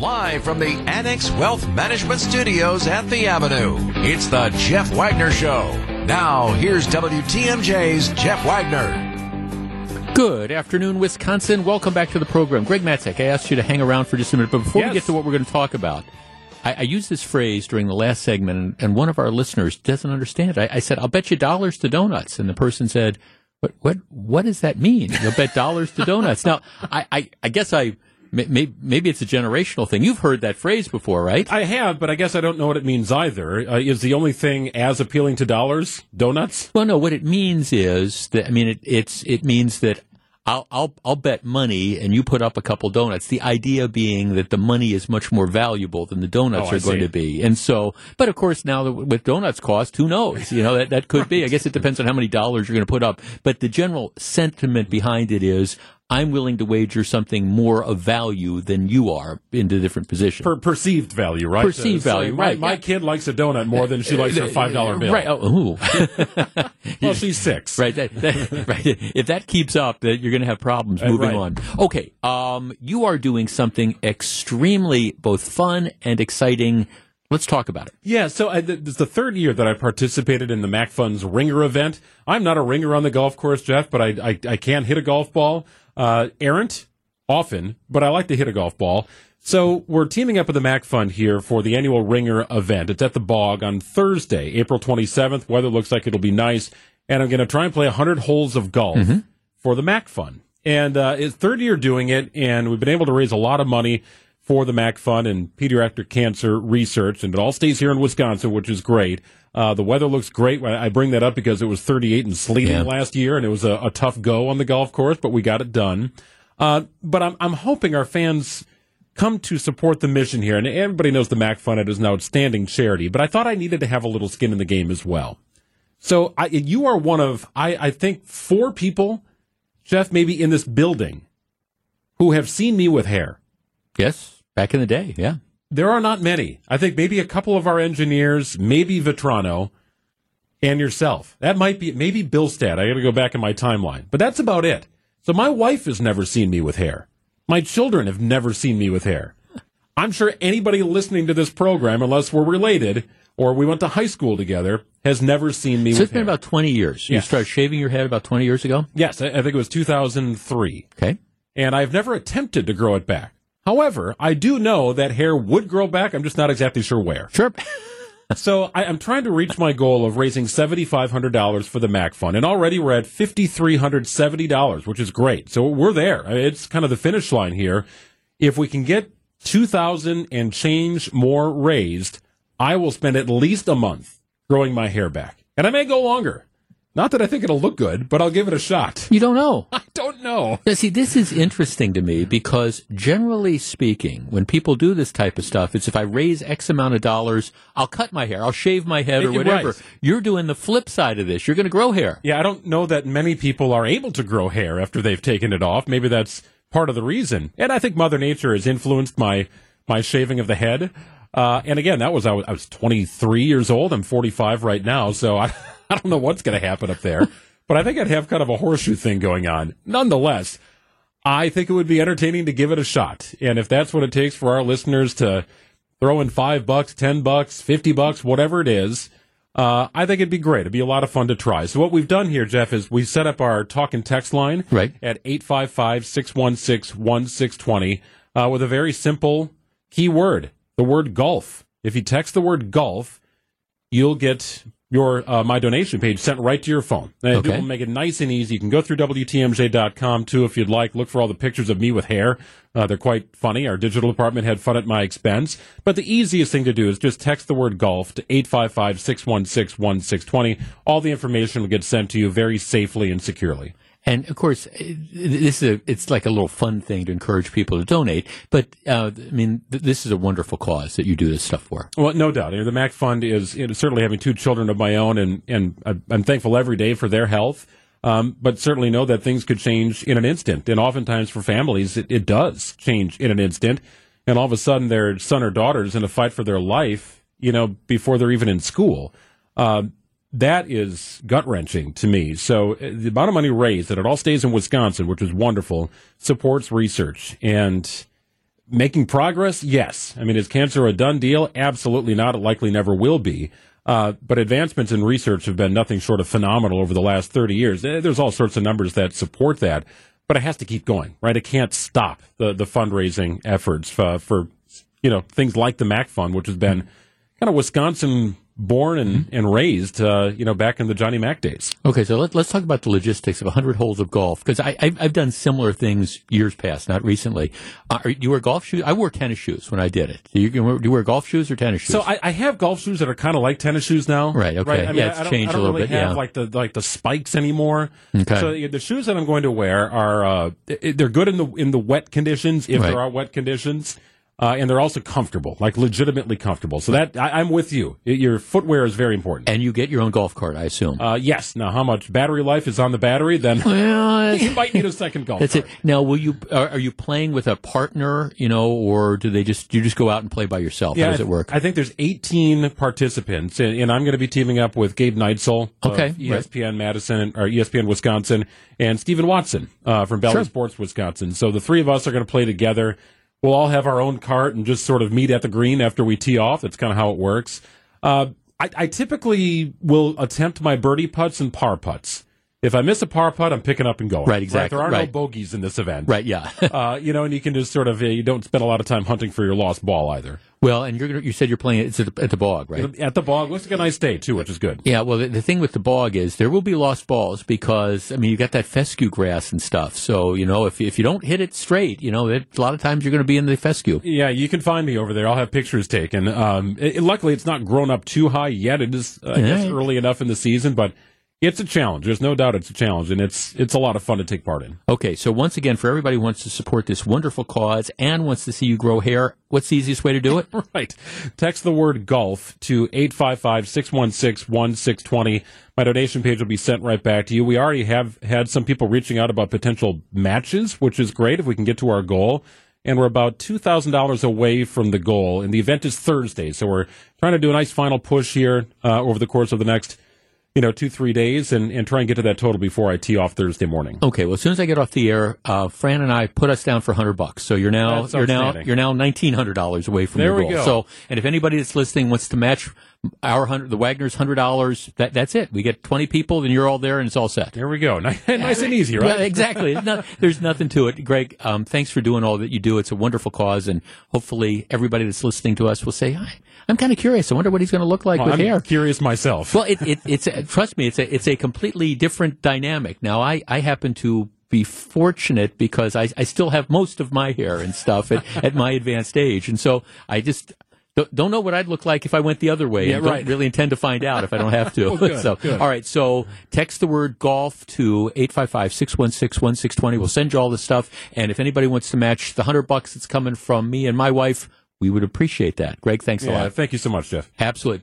live from the Annex Wealth Management Studios at the Avenue. It's the Jeff Wagner Show. Now, here's WTMJ's Jeff Wagner. Good afternoon, Wisconsin. Welcome back to the program. Greg Matzek, I asked you to hang around for just a minute, but before Yes. we get to what we're going to talk about, I, I used this phrase during the last segment, and, and one of our listeners doesn't understand. I, I said, "I'll bet you dollars to donuts," and the person said, "What? What? What does that mean? You'll bet dollars to donuts?" Now, I, I, I guess I. Maybe, maybe it's a generational thing. You've heard that phrase before, right? I have, but I guess I don't know what it means either. Uh, is the only thing as appealing to dollars donuts? Well, no. What it means is that I mean it, it's it means that I'll I'll I'll bet money and you put up a couple donuts. The idea being that the money is much more valuable than the donuts Oh, I are going see. to be. And so, but of course now that with donuts cost, who knows? You know that that could be. I guess it depends on how many dollars you're going to put up. But the general sentiment behind it is. I'm willing to wager something more of value than you are into different position. Per perceived value, right? Perceived Uh, so value, my, right, My yeah. kid likes a donut more than she likes her five dollar bill. Right. Oh. Well, she's six. Right, that, that, right. If that keeps up, that you're going to have problems Uh, moving right. on. Okay, um, you are doing something extremely both fun and exciting. Let's talk about it. Yeah, so I, th- this is the third year that I participated in the MACC Funds Ringer event. I'm not a ringer on the golf course, Jeff, but I I, I can hit a golf ball. Uh, errant, often, but I like to hit a golf ball. So we're teaming up with the MACC Fund here for the annual Ringer event. It's at the Bog on Thursday, April 27th. Weather looks like it'll be nice, and I'm going to try and play 100 holes of golf for the MACC Fund. And uh, it's third year doing it, and we've been able to raise a lot of money for the MACC Fund and pediatric cancer research, and it all stays here in Wisconsin, which is great. Uh, the weather looks great. I bring that up because it was 38 and sleeting Yeah. last year, and it was a, a tough go on the golf course, but we got it done. Uh, but I'm, I'm hoping our fans come to support the mission here, and everybody knows the MACC Fund is an outstanding charity, but I thought I needed to have a little skin in the game as well. So I, you are one of, I, I think, four people, Jeff, maybe in this building, who have seen me with hair. Yes, back in the day, yeah. There are not many. I think maybe a couple of our engineers, maybe Vitrano, and yourself. That might be maybe Billstead. I got to go back in my timeline, but that's about it. So my wife has never seen me with hair. My children have never seen me with hair. I'm sure anybody listening to this program, unless we're related or we went to high school together, has never seen me So with it's been hair. about 20 years. You started shaving your head about 20 years ago? yes, I think it was 2003. Okay. and I've never attempted to grow it back. However, I do know that hair would grow back. I'm just not exactly sure where. Sure. So I, I'm trying to reach my goal of raising $7,500 for the MACC Fund, and already we're at $5,370, which is great. So we're there. It's kind of the finish line here. If we can get 2,000 and change more raised, I will spend at least a month growing my hair back, and I may go longer. Not that I think it'll look good, but I'll give it a shot. You don't know. I don't know. Now, see, this is interesting to me because generally speaking, when people do this type of stuff, it's if I raise X amount of dollars, I'll cut my hair, I'll shave my head or You're whatever. right. You're doing the flip side of this. You're going to grow hair. Yeah, I don't know that many people are able to grow hair after they've taken it off. Maybe that's part of the reason. And I think Mother Nature has influenced my my shaving of the head. Uh, and again, that was I, was I was 23 years old. I'm 45 right now, so I I don't know what's going to happen up there. but I think I'd have kind of a horseshoe thing going on. Nonetheless, I think it would be entertaining to give it a shot. And if that's what it takes for our listeners to throw in five bucks, ten bucks, fifty bucks, whatever it is, uh, I think it'd be great. It'd be a lot of fun to try. So what we've done here, Jeff, is we set up our talk and text line Right. at 855-616-1620 uh, with a very simple keyword, the word golf. If you text the word golf, you'll get your uh, my donation page sent right to your phone. And Okay. It will make it nice and easy. You can go through WTMJ.com too if you'd like. Look for all the pictures of me with hair. Uh, they're quite funny. Our digital department had fun at my expense. But the easiest thing to do is just text the word golf to 855 616 1620. All the information will get sent to you very safely and securely. And of course, eh, this is a, it's like a little fun thing to encourage people to donate. But uh, I mean, th- this is a wonderful cause that you do this stuff for. Well, no doubt. You know, The MACC Fund is you know, certainly having two children of my own, and, and I'm thankful every day for their health. Um, but certainly know that things could change in an instant. And oftentimes for families, it, it does change in an instant. And all of a sudden, their son or daughter's in a fight for their life, you know, before they're even in school. Um, that is gut wrenching to me. So uh, the amount of money raised, that it all stays in Wisconsin, which is wonderful, supports research. And making progress? Yes. I mean, is cancer a done deal? Absolutely not. It likely never will be. Uh, but advancements in research have been nothing short of phenomenal over the last 30 years. Eh, There's all sorts of numbers that support that, but it has to keep going, right? It can't stop the, the fundraising efforts uh, for, you know, things like the MACC Fund, which has been kind of Wisconsin born and, and raised, uh, you know, back in the Johnny Mac days. Okay, so let, let's talk about the logistics of 100 holes of golf because I've, I've done similar things years past, not recently. Uh, do you wear golf shoes? I wore tennis shoes when I did it. Do you, do you wear golf shoes or tennis shoes? So I, I have golf shoes that are kind of like tennis shoes now. Right, okay. I mean, Yeah, it's I changed I don't a little really bit, have yeah. like the like the spikes anymore. Okay. So the shoes that I'm going to wear are uh, they're good in the in the wet conditions if Right. there are wet conditions. Uh, and they're also comfortable, like legitimately comfortable. So that I, I'm with you. I- Your footwear is very important. and you get your own golf cart, I assume. Uh, yes. Now, how much battery life is on the battery? Then well, you might need a second golf. That's it. Now, will you are, are you playing with a partner, you know, or do they just you just go out and play by yourself? How does it work? I think there's 18 participants, and, and I'm going to be teaming up with Gabe Neitzel, Okay, ESPN Madison or ESPN Wisconsin, and Stephen Watson uh, from Valley Sure. Sports Wisconsin. So the three of us are going to play together. We'll all have our own cart and just sort of meet at the green after we tee off. That's kind of how it works. Uh, I, I typically will attempt my birdie putts and par putts. If I miss a par putt, I'm picking up and going. Right, exactly, There are no right. bogeys in this event. right? Yeah. Uh, you know, and you can just sort of uh, you don't spend a lot of time hunting for your lost ball either. well, and you're gonna, you said you're playing it's at the, at the bog, right? At the bog, looks like a nice day too, which is good. Yeah, well, the, the thing with the bog is there will be lost balls because I mean you got that fescue grass and stuff. So you know if if you don't hit it straight, you know it, a lot of times you're going to be in the fescue. Yeah, you can find me over there. I'll have pictures taken. Um, it- luckily, it's not grown up too high yet. It is, uh, I guess, early enough in the season, but it's a challenge. There's no doubt it's a challenge, and it's it's a lot of fun to take part in. Okay, so once again, for everybody who wants to support this wonderful cause and wants to see you grow hair, what's the easiest way to do it? Right. Text the word golf to 855 616 1620. My donation page will be sent right back to you. We already have had some people reaching out about potential matches, which is great if we can get to our goal. And we're about $2,000 away from the goal. And the event is Thursday. So we're trying to do a nice final push here uh, over the course of the next, you know, two, three days and, and try and get to that total before I tee off Thursday morning. Okay, well, as soon as I get off the air, uh, Fran and I put us down for hundred bucks. So you're now That's you're now you're now nineteen hundred dollars away from There your we goal. go. So, and if anybody that's listening wants to match our hundred, the Wagner's hundred dollars, that that's it. We get twenty people, then you're all there, and it's all set. There we go. Nice, and easy, right? Yeah, exactly. There's nothing to it. Greg, um, thanks for doing all that you do. It's a wonderful cause, and hopefully everybody that's listening to us will say, I'm kind of curious. I wonder what he's going to look like Well, with I'm hair. curious myself. Well, it, it, it's trust me, it's a it's a completely different dynamic. Now, I I happen to be fortunate because I I still have most of my hair and stuff at, at my advanced age, and so I just. don't- know what I'd look like if I went the other way. Yeah, and don't right. really intend to find out if I don't have to. Well, good, so, good. all right. So, text the word golf to 855-616-1620. We'll send you all the stuff. And if anybody wants to match the hundred bucks that's coming from me and my wife, we would appreciate that. Greg, thanks a yeah, lot. thank you so much, Jeff. Absolutely.